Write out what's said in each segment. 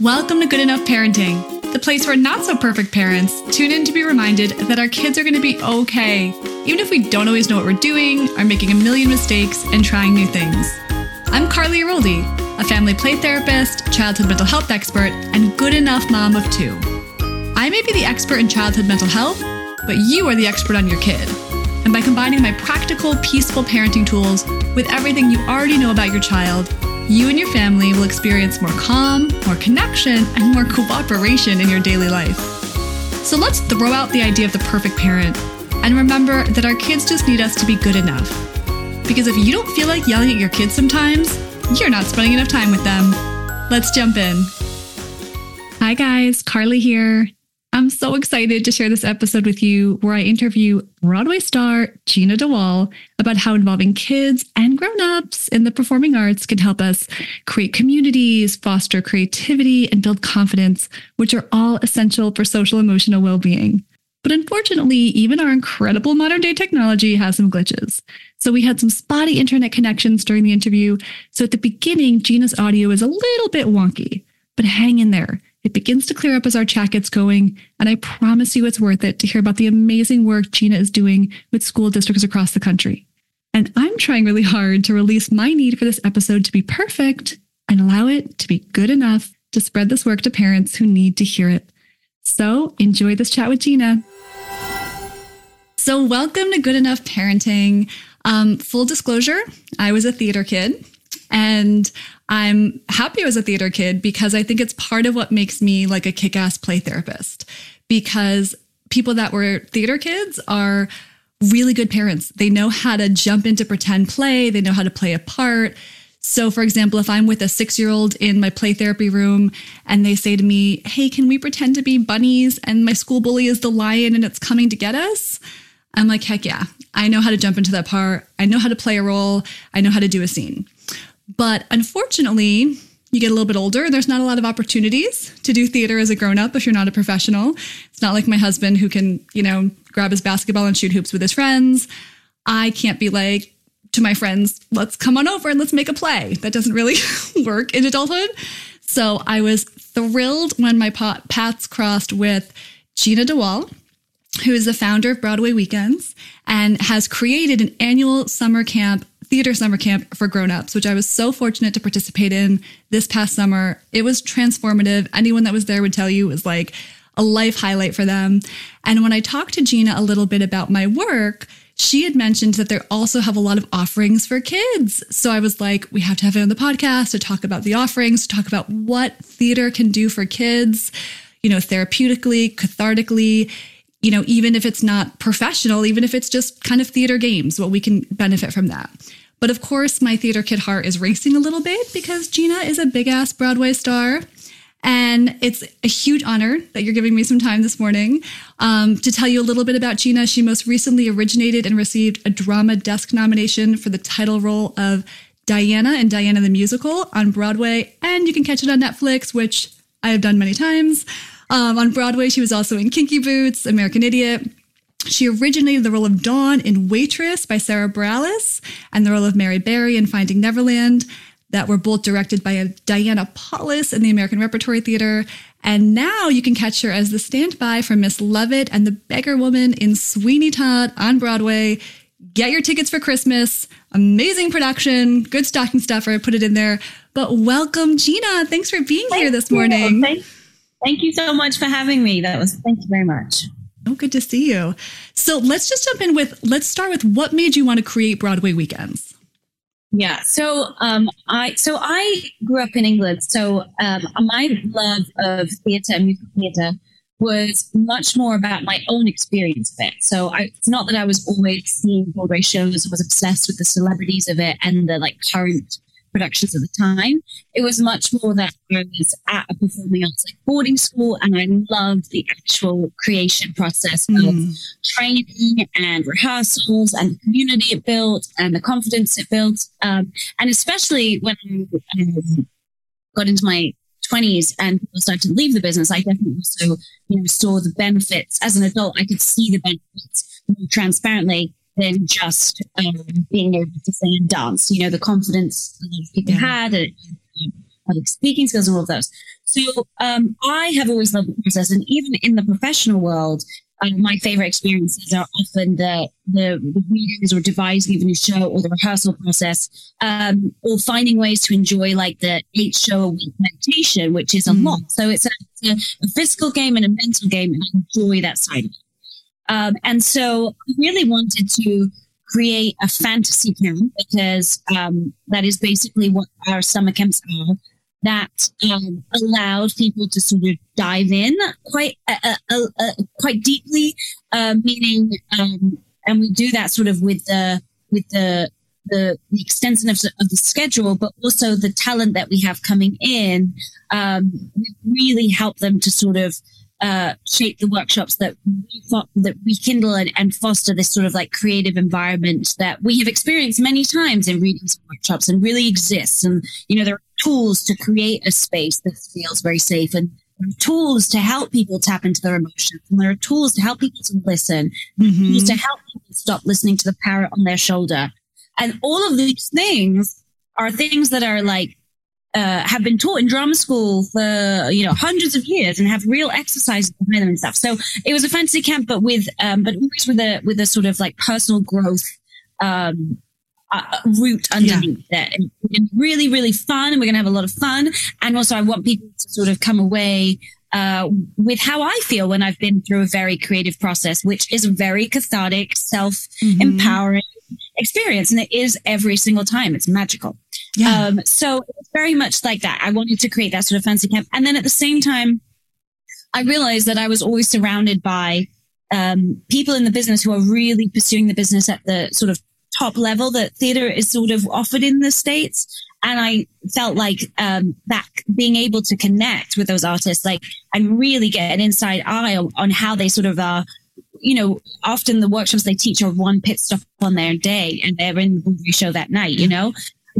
Welcome to Good Enough Parenting, the place where not so perfect parents tune in to be reminded that our kids are going to be okay, even if we don't always know what we're doing, are making a million mistakes, and trying new things. I'm Carley Aroldi, a family play therapist, childhood mental health expert, and good enough mom of two. I may be the expert in childhood mental health, but you are the expert on your kid. And by combining my practical, peaceful parenting tools with everything you already know about your child, you and your family will experience more calm, more connection, and more cooperation in your daily life. So let's throw out the idea of the perfect parent and remember that our kids just need us to be good enough. Because if you don't feel like yelling at your kids sometimes, you're not spending enough time with them. Let's jump in. Hi, guys, Carley here. I'm so excited to share this episode with you where I interview Broadway star Jeanna de Waal about how involving kids and grown-ups in the performing arts can help us create communities, foster creativity, and build confidence, which are all essential for social emotional well-being. But unfortunately, even our incredible modern day technology has some glitches. So we had some spotty internet connections during the interview. So at the beginning, Jeanna's audio is a little bit wonky, but hang in there. It begins to clear up as our chat gets going, and I promise you it's worth it to hear about the amazing work Jeanna is doing with school districts across the country. And I'm trying really hard to release my need for this episode to be perfect and allow it to be good enough to spread this work to parents who need to hear it. So enjoy this chat with Jeanna. So, welcome to Good Enough Parenting. Um, full disclosure, I was a theater kid. And I'm happy I was a theater kid because I think it's part of what makes me like a kick ass play therapist. Because people that were theater kids are really good parents. They know how to jump into pretend play, they know how to play a part. So, for example, if I'm with a six year old in my play therapy room and they say to me, Hey, can we pretend to be bunnies? And my school bully is the lion and it's coming to get us. I'm like, Heck yeah, I know how to jump into that part. I know how to play a role. I know how to do a scene. But unfortunately, you get a little bit older there's not a lot of opportunities to do theater as a grown up if you're not a professional. It's not like my husband who can, you know, grab his basketball and shoot hoops with his friends. I can't be like to my friends, let's come on over and let's make a play. That doesn't really work in adulthood. So I was thrilled when my paths crossed with Jeanna de Waal, who is the founder of Broadway Weekends and has created an annual summer camp theater summer camp for grown-ups, which I was so fortunate to participate in this past summer. It was transformative. Anyone that was there would tell you it was like a life highlight for them. And when I talked to Jeanna a little bit about my work, she had mentioned that they also have a lot of offerings for kids. So I was like, we have to have it on the podcast to talk about the offerings, to talk about what theater can do for kids, you know, therapeutically, cathartically, you know, even if it's not professional, even if it's just kind of theater games, what we can benefit from that. But of course, my theater kid heart is racing a little bit because Jeanna is a big ass Broadway star. And it's a huge honor that you're giving me some time this morning um, to tell you a little bit about Jeanna. She most recently originated and received a Drama Desk nomination for the title role of Diana in Diana the Musical on Broadway. And you can catch it on Netflix, which I have done many times. Um, on Broadway, she was also in Kinky Boots, American Idiot, she originated the role of Dawn in Waitress by Sara Bareilles and the role of Mary Barrie in Finding Neverland that were both directed by uh, Diane Paulus in the American Repertory Theater. And now you can catch her as the standby for Miss Lovett and the Beggar Woman in Sweeney Todd on Broadway. Get your tickets for Christmas. Amazing production, good stocking stuffer. I put it in there. But welcome, Jeanna. Thanks for being thank here this morning. Thank, thank you so much for having me. That was thank you very much. Oh, good to see you. So let's just jump in with let's start with what made you want to create Broadway weekends. Yeah. So um, I so I grew up in England. So um, my love of theatre musical theatre was much more about my own experience of it. So I, it's not that I was always seeing Broadway shows, I was obsessed with the celebrities of it and the like current productions at the time. It was much more that I was at a performing arts like boarding school and I loved the actual creation process of hmm. training and rehearsals and the community it built and the confidence it built. Um, and especially when I um, got into my 20s and people started to leave the business, I definitely also, you know, saw the benefits as an adult. I could see the benefits more transparently than just um, being able to sing and dance. You know, the confidence a lot of people yeah. had, and, public speaking skills and all of those. So um, I have always loved the process, and even in the professional world, uh, my favorite experiences are often the, the, the readings or devising of a new show or the rehearsal process, um, or finding ways to enjoy like the eight show a week meditation, which is a mm. lot. So it's a, it's a, a, physical game and a mental game, and I enjoy that side of it. Um, and so I really wanted to create a fantasy camp because um, that is basically what our summer camps are that um, allowed people to sort of dive in quite uh, uh, uh, quite deeply, uh, meaning, um, and we do that sort of with the with the the, the extensiveness of the schedule, but also the talent that we have coming in. Um, really help them to sort of uh, shape the workshops that we fo- that rekindle and, and, foster this sort of like creative environment that we have experienced many times in readings and workshops and really exists. And you know, there are tools to create a space that feels very safe and tools to help people tap into their emotions and there are tools to help people to listen mm-hmm. tools to help people stop listening to the parrot on their shoulder and all of these things are things that are like uh, have been taught in drama school for you know hundreds of years and have real exercises behind them and stuff. So it was a fantasy camp, but with um, but always with a with a sort of like personal growth um, uh, route underneath yeah. it, and, and, really really fun. And we're gonna have a lot of fun. And also, I want people to sort of come away uh, with how I feel when I've been through a very creative process, which is a very cathartic, self empowering mm-hmm. experience, and it is every single time. It's magical. Yeah. Um, so it's very much like that. I wanted to create that sort of fancy camp. And then at the same time, I realized that I was always surrounded by um, people in the business who are really pursuing the business at the sort of top level that theater is sort of offered in the States. And I felt like um, that being able to connect with those artists, like, and really get an inside eye on, on how they sort of are you know, often the workshops they teach are one pit stop on their day and they're in the movie show that night, you know?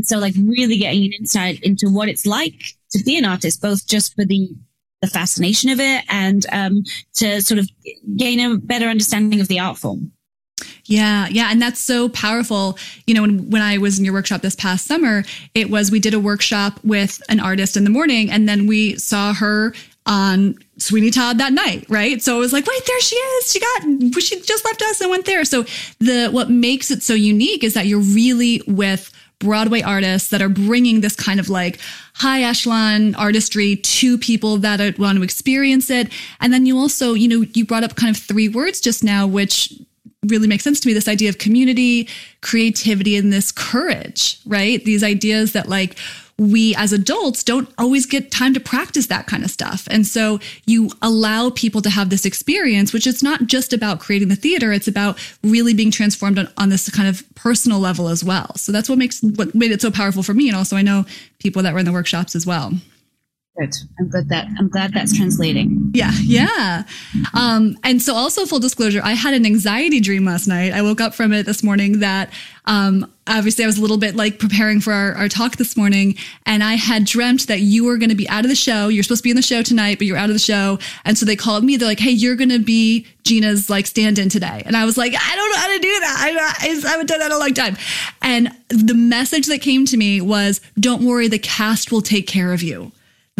So like really getting an insight into what it's like to be an artist, both just for the the fascination of it and um, to sort of gain a better understanding of the art form. Yeah, yeah, and that's so powerful. You know, when when I was in your workshop this past summer, it was we did a workshop with an artist in the morning, and then we saw her on Sweeney Todd that night, right? So it was like, wait, there she is. She got she just left us and went there. So the what makes it so unique is that you're really with Broadway artists that are bringing this kind of like high echelon artistry to people that want to experience it. And then you also, you know, you brought up kind of three words just now, which really makes sense to me this idea of community, creativity, and this courage, right? These ideas that like we as adults don't always get time to practice that kind of stuff. And so you allow people to have this experience, which is not just about creating the theater, it's about really being transformed on, on this kind of personal level as well. So that's what makes what made it so powerful for me. And also I know people that were in the workshops as well. Good. I'm glad that I'm glad that's translating. Yeah, yeah. Um, and so also full disclosure, I had an anxiety dream last night. I woke up from it this morning that um, obviously I was a little bit like preparing for our, our talk this morning, and I had dreamt that you were going to be out of the show. You're supposed to be in the show tonight, but you're out of the show. And so they called me. They're like, "Hey, you're going to be Jeanna's like stand-in today." And I was like, "I don't know how to do that. I, I, I haven't done that in a long time." And the message that came to me was, "Don't worry, the cast will take care of you."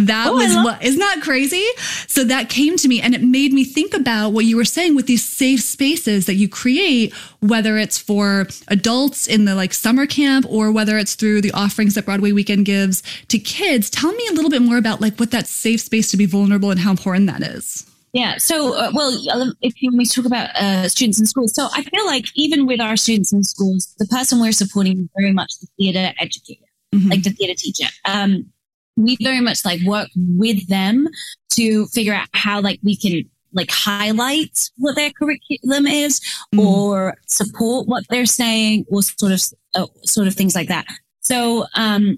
That oh, was what isn't that crazy? So that came to me and it made me think about what you were saying with these safe spaces that you create, whether it's for adults in the like summer camp or whether it's through the offerings that Broadway Weekend gives to kids. Tell me a little bit more about like what that safe space to be vulnerable and how important that is. Yeah. So, uh, well, if you, we talk about uh, students in schools, so I feel like even with our students in schools, the person we're supporting is very much the theater educator, mm-hmm. like the theater teacher. Um, we very much like work with them to figure out how like we can like highlight what their curriculum is mm. or support what they're saying or sort of uh, sort of things like that so um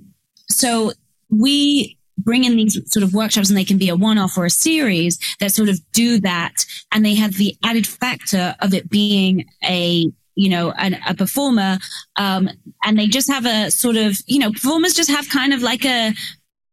so we bring in these sort of workshops and they can be a one-off or a series that sort of do that and they have the added factor of it being a you know, an, a performer, um, and they just have a sort of, you know, performers just have kind of like a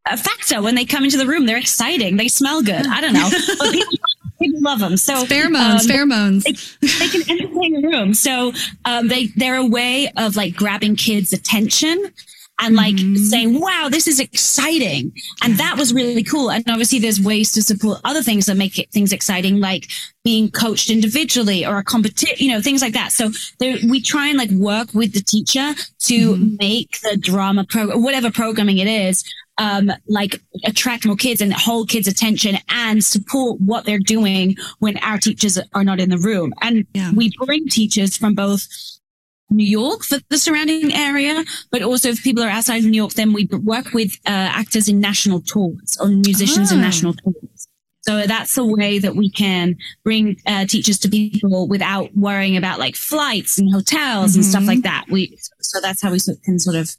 a factor when they come into the room. They're exciting. They smell good. I don't know. But people, people love them. So pheromones, um, pheromones. They, they, can entertain the room. So um, they they're a way of like grabbing kids' attention and like mm-hmm. saying, wow, this is exciting. And that was really cool. And obviously there's ways to support other things that make it, things exciting, like being coached individually or a competition, you know, things like that. So there, we try and like work with the teacher to mm-hmm. make the drama program, whatever programming it is, um, like attract more kids and hold kids' attention and support what they're doing when our teachers are not in the room. And yeah. we bring teachers from both New York for the surrounding area, but also if people are outside of New York, then we work with uh, actors in national tours or musicians oh. in ah. national tours. So that's a way that we can bring uh, teachers to people without worrying about like flights and hotels mm-hmm. and stuff like mm-hmm. that. We so that's how we can sort of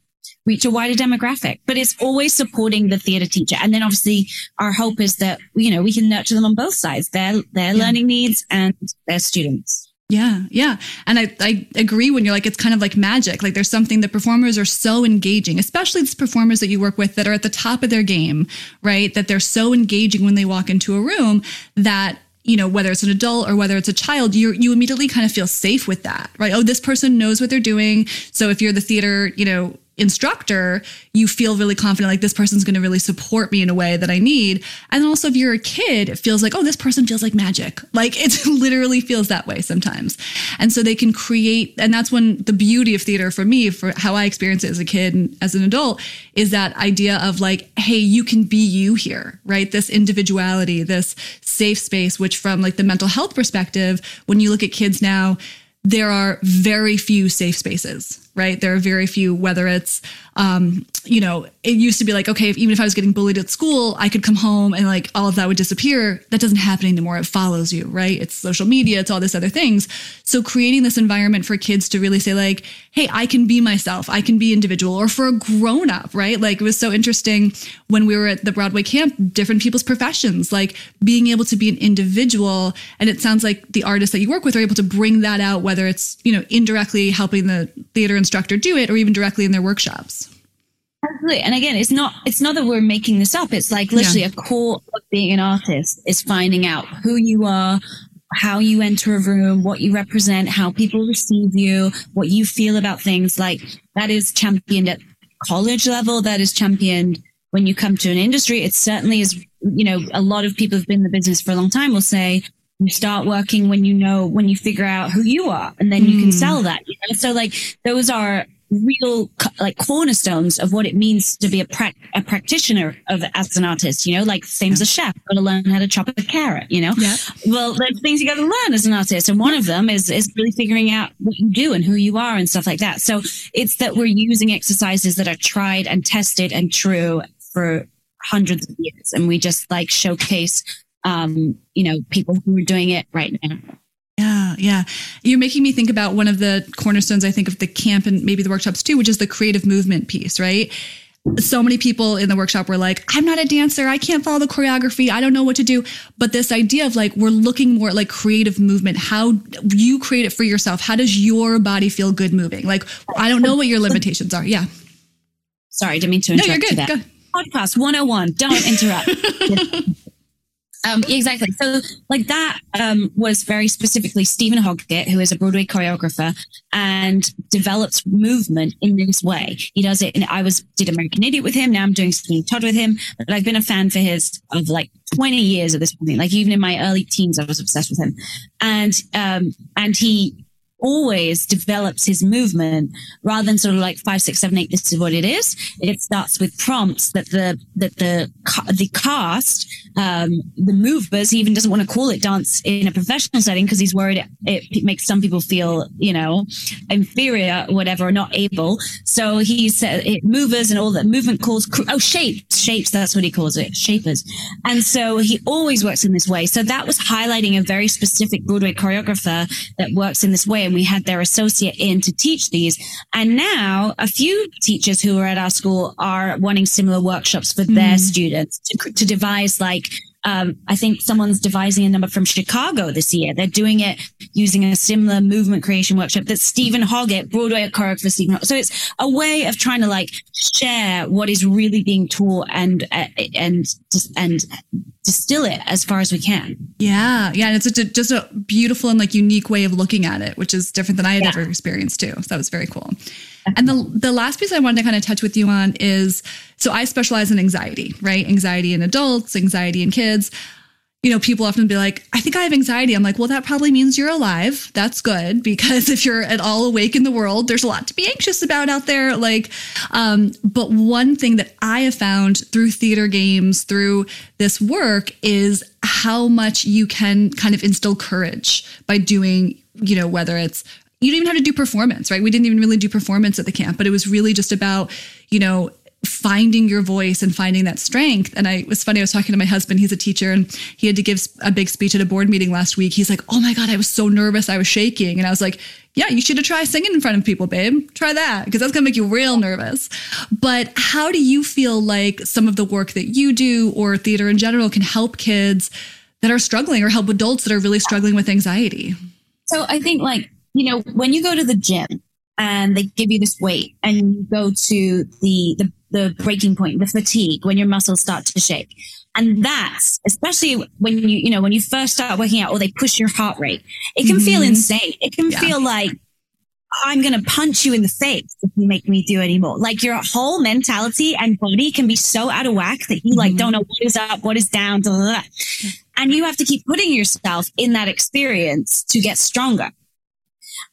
reach a wider demographic, but it's always supporting the theater teacher. And then obviously our hope is that, you know, we can nurture them on both sides, their, their yeah. learning needs and their students. Yeah, yeah. And I, I agree when you're like, it's kind of like magic. Like there's something that performers are so engaging, especially the performers that you work with that are at the top of their game, right? That they're so engaging when they walk into a room that you know, whether it's an adult or whether it's a child, you you immediately kind of feel safe with that, right? Oh, this person knows what they're doing. So if you're the theater, you know, instructor, you feel really confident, like this person's going to really support me in a way that I need. And also, if you're a kid, it feels like, oh, this person feels like magic. Like it literally feels that way sometimes. And so they can create, and that's when the beauty of theater for me, for how I experience it as a kid and as an adult, is that idea of like, hey, you can be you here, right? This individuality, this safe space, which from like the mental health perspective, when you look at kids now, there are very few safe spaces right? There are very few, whether it's, um, you know, it used to be like, okay, if, even if I was getting bullied at school, I could come home and like all of that would disappear. That doesn't happen anymore. It follows you, right? It's social media, it's all this other things. So creating this environment for kids to really say like, hey, I can be myself. I can be individual or for a grown up, right? Like it was so interesting when we were at the Broadway camp, different people's professions, like being able to be an individual. And it sounds like the artists that you work with are able to bring that out, whether it's, you know, indirectly helping the theater instructor do it or even directly in their workshops. Absolutely. And again, it's not it's not that we're making this up. It's like literally yeah. a core of being an artist is finding out who you are, how you enter a room, what you represent, how people receive you, what you feel about things. Like that is championed at college level, that is championed when you come to an industry. It certainly is, you know, a lot of people who've been in the business for a long time will say, you start working when you know when you figure out who you are and then you can hmm. sell that you know? so like those are real like cornerstones of what it means to be a, pra- a practitioner of as an artist you know like same as a chef got to learn how to chop a carrot you know yeah. well there's things you got to learn as an artist and one of them is is really figuring out what you do and who you are and stuff like that so it's that we're using exercises that are tried and tested and true for hundreds of years and we just like showcase um, you know, people who are doing it right now. Yeah, yeah. You're making me think about one of the cornerstones, I think, of the camp and maybe the workshops too, which is the creative movement piece, right? So many people in the workshop were like, I'm not a dancer. I can't follow the choreography. I don't know what to do. But this idea of like, we're looking more like creative movement, how you create it for yourself. How does your body feel good moving? Like, I don't know what your limitations are. Yeah. Sorry, didn't mean to interrupt no, you're good. You Go. Podcast 101. Don't interrupt. Um, exactly. So, like that um, was very specifically Steven Hoggett, who is a Broadway choreographer and develops movement in this way. He does it. And I was did American Idiot with him. Now I'm doing Sweeney Todd with him. But I've been a fan for his of like 20 years at this point. Like even in my early teens, I was obsessed with him. And um, and he always develops his movement rather than sort of like five, six, seven, eight. This is what it is. It starts with prompts that the that the the cast, um, the movers, he even doesn't want to call it dance in a professional setting because he's worried it, it, makes some people feel you know inferior, or whatever, or not able. So he said it movers and all that movement calls. Oh, shapes, shapes. That's what he calls it, shapers. And so he always works in this way. So that was highlighting a very specific Broadway choreographer that works in this way and we had their associate in to teach these. And now a few teachers who are at our school are wanting similar workshops for mm. their students to, to devise like um, I think someone's devising a number from Chicago this year. They're doing it using a similar movement creation workshop that Steven Hoggett, Broadway choreographer Steven Hoggett. So it's a way of trying to like share what is really being taught and, uh, and, and distill it as far as we can. Yeah. Yeah. And it's a, just a beautiful and like unique way of looking at it, which is different than I had yeah. ever experienced too. So that was very cool. And the the last piece I wanted to kind of touch with you on is so I specialize in anxiety, right? Anxiety in adults, anxiety in kids. You know, people often be like, I think I have anxiety. I'm like, well, that probably means you're alive. That's good because if you're at all awake in the world, there's a lot to be anxious about out there. Like, um, but one thing that I have found through theater games, through this work is how much you can kind of instill courage by doing, you know, whether it's you didn't even have to do performance, right? We didn't even really do performance at the camp, but it was really just about, you know, finding your voice and finding that strength. And I it was funny, I was talking to my husband, he's a teacher, and he had to give a big speech at a board meeting last week. He's like, Oh my God, I was so nervous, I was shaking. And I was like, Yeah, you should have tried singing in front of people, babe. Try that, because that's gonna make you real nervous. But how do you feel like some of the work that you do or theater in general can help kids that are struggling or help adults that are really struggling with anxiety? So I think like you know, when you go to the gym and they give you this weight and you go to the, the, the breaking point, the fatigue, when your muscles start to shake. And that's especially when you, you know, when you first start working out or they push your heart rate, it can mm-hmm. feel insane. It can yeah. feel like I'm going to punch you in the face if you make me do anymore. Like your whole mentality and body can be so out of whack that you like mm-hmm. don't know what is up, what is down, blah, blah, blah. and you have to keep putting yourself in that experience to get stronger.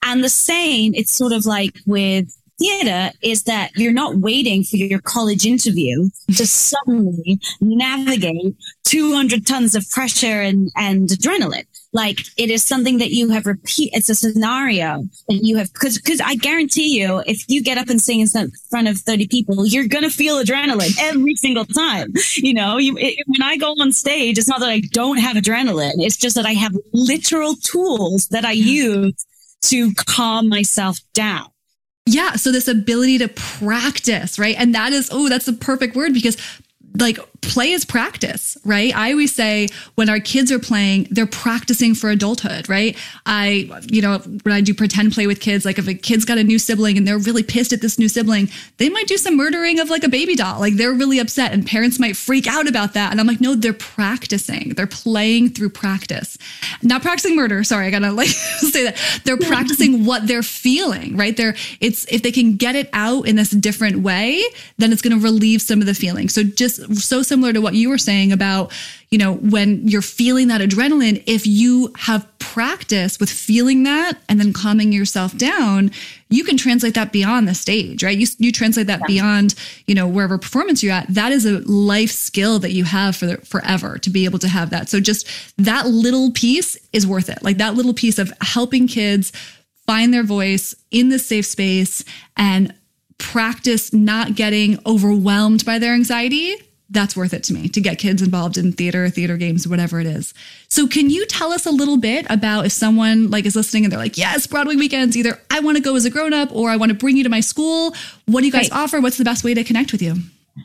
And the same, it's sort of like with theater is that you're not waiting for your college interview to suddenly navigate 200 tons of pressure and, and adrenaline. Like it is something that you have repeat. It's a scenario that you have, cause, cause I guarantee you, if you get up and sing in front of 30 people, you're going to feel adrenaline every single time. You know, you, it, when I go on stage, it's not that I don't have adrenaline. It's just that I have literal tools that I use to calm myself down. Yeah. So this ability to practice, right? And that is, oh, that's a perfect word because like play is practice, right? I always say when our kids are playing, they're practicing for adulthood, right? I, you know, when I do pretend play with kids, like if a kid's got a new sibling and they're really pissed at this new sibling, they might do some murdering of like a baby doll. Like they're really upset and parents might freak out about that. And I'm like, no, they're practicing. They're playing through practice. Not practicing murder. Sorry, I gotta like say that. They're practicing what they're feeling, right? They're, it's, if they can get it out in this different way, then it's gonna relieve some of the feeling. So just so similar to what you were saying about, you know, when you're feeling that adrenaline, if you have practice with feeling that and then calming yourself down, you can translate that beyond the stage, right? You, you translate that yeah. beyond, you know, wherever performance you're at. That is a life skill that you have for the, forever to be able to have that. So just that little piece is worth it. Like that little piece of helping kids find their voice in the safe space and practice not getting overwhelmed by their anxiety that's worth it to me to get kids involved in theater, theater games, whatever it is. So can you tell us a little bit about if someone like is listening and they're like, yes, Broadway weekends, either I want to go as a grown up or I want to bring you to my school. What do you guys right. offer? What's the best way to connect with you?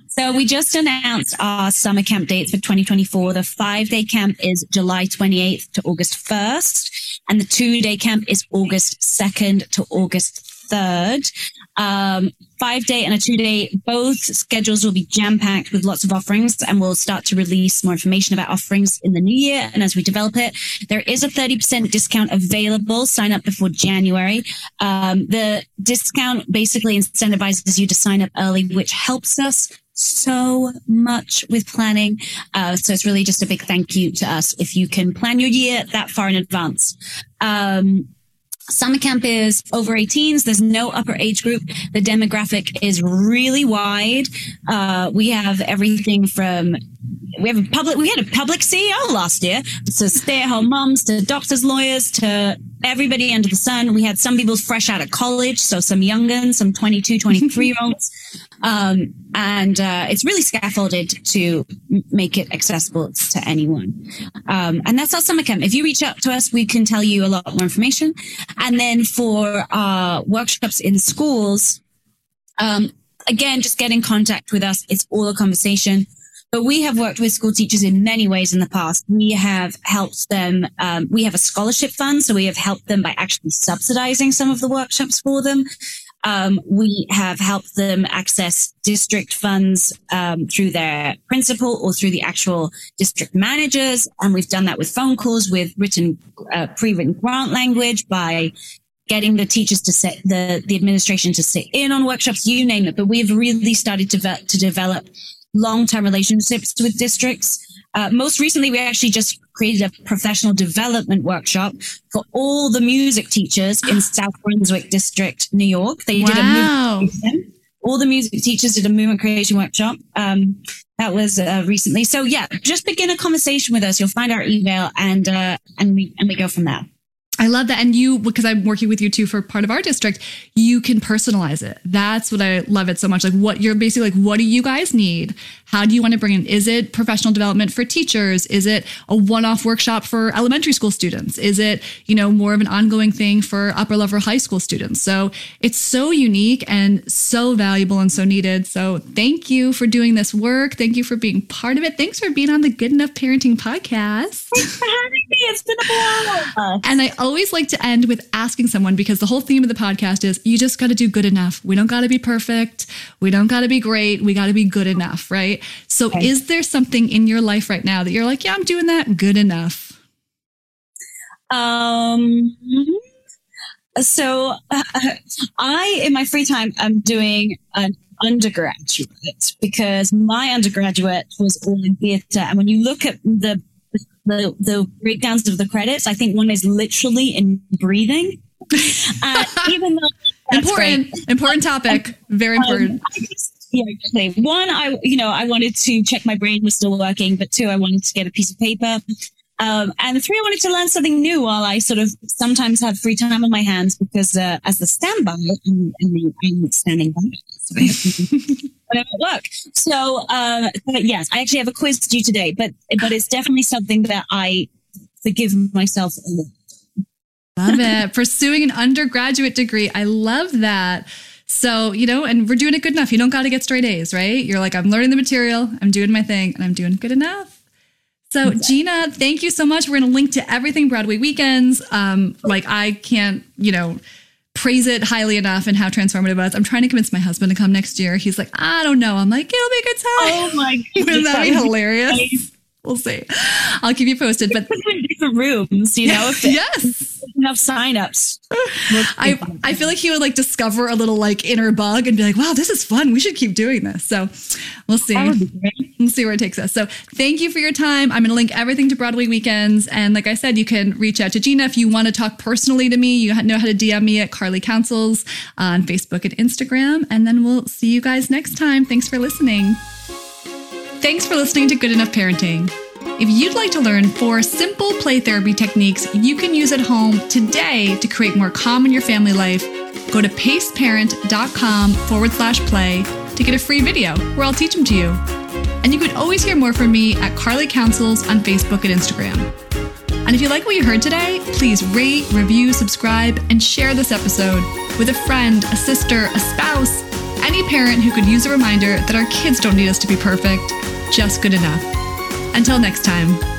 So we just announced our summer camp dates for 2024. The five day camp is July 28th to August 1st, and the two day camp is August 2nd to August 3rd. Um, five day and a two day, both schedules will be jam packed with lots of offerings and we'll start to release more information about offerings in the new year. And as we develop it, there is a 30% discount available. Sign up before January. Um, the discount basically incentivizes you to sign up early, which helps us so much with planning. Uh, so it's really just a big thank you to us if you can plan your year that far in advance. Um, Summer camp is over 18s. There's no upper age group. The demographic is really wide. Uh, we have everything from we have a public we had a public CEO last year, so stay at home moms to doctors, lawyers to everybody under the sun. We had some people fresh out of college, so some youngins, some 22, 23 year olds. Um, and uh, it's really scaffolded to make it accessible to anyone. Um, and that's our summer camp. If you reach out to us, we can tell you a lot more information. And then for uh, workshops in schools, um, again, just get in contact with us. It's all a conversation. but we have worked with school teachers in many ways in the past. We have helped them. Um, we have a scholarship fund, so we have helped them by actually subsidizing some of the workshops for them. Um, we have helped them access district funds um, through their principal or through the actual district managers, and we've done that with phone calls, with written, uh, pre-written grant language, by getting the teachers to sit, the the administration to sit in on workshops, you name it. But we've really started to, ve- to develop long-term relationships with districts. Uh, most recently, we actually just created a professional development workshop for all the music teachers in South Brunswick District, New York. They did a movement. All the music teachers did a movement creation workshop. Um, that was uh, recently. So yeah, just begin a conversation with us. You'll find our email and uh, and we and we go from there. I love that. And you, because I'm working with you too for part of our district, you can personalize it. That's what I love it so much. Like what you're basically like, what do you guys need? How do you want to bring in? Is it professional development for teachers? Is it a one-off workshop for elementary school students? Is it, you know, more of an ongoing thing for upper level high school students? So it's so unique and so valuable and so needed. So thank you for doing this work. Thank you for being part of it. Thanks for being on the Good Enough Parenting podcast. Thanks for having me. It's been a while. And I always like to end with asking someone because the whole theme of the podcast is you just got to do good enough. We don't got to be perfect. We don't got to be great. We got to be good enough, right? So, Okay. is there something in your life right now that you're like, yeah, I'm doing that good enough? Um, so uh, I, in my free time, I'm doing an undergraduate because my undergraduate was all in theatre. And when you look at the, the, the breakdowns of the credits, I think one is literally in breathing. Uh, even though important, great. important topic. Very Um, important. I just, yeah, exactly. One, I you know I wanted to check my brain was still working, but two, I wanted to get a piece of paper. Um, and three, I wanted to learn something new while I sort of sometimes have free time on my hands because uh, as the standby, I'm, I'm, standing by. So I have to- when I'm at work. So, uh, but yes, I actually have a quiz due today, but but it's definitely something that I forgive myself a. Love it. Pursuing an undergraduate degree. I love that. So, you know, and we're doing it good enough. You don't got to get straight A's, right? You're like, I'm learning the material, I'm doing my thing, and I'm doing good enough. So, Jeanna, thank you so much. We're going to link to everything Broadway Weekends. Um, like, I can't, you know, praise it highly enough and how transformative it was. I'm trying to convince my husband to come next year. He's like, I don't know. I'm like, it'll be a good time. Oh my Wouldn't that be hilarious? We'll see. I'll keep you posted. But Put them in different rooms, you know, yes. enough signups. I, I feel like he would like discover a little like inner bug and be like, wow, this is fun. We should keep doing this. So we'll see. That would be great. We'll see where it takes us. So thank you for your time. I'm going to link everything to Broadway Weekends. And like I said, you can reach out to Jeanna if you want to talk personally to me. You know how to DM me at Carley Counsels on Facebook and Instagram. And then we'll see you guys next time. Thanks for listening. Thanks for listening to Good Enough Parenting. If you'd like to learn four simple play therapy techniques you can use at home today to create more calm in your family life, go to paceparent.com forward slash play to get a free video where I'll teach them to you. And you can always hear more from me at Carley Counsels on Facebook and Instagram. And if you like what you heard today, please rate, review, subscribe, and share this episode with a friend, a sister, a spouse, any parent who could use a reminder that our kids don't need us to be perfect, just good enough. Until next time.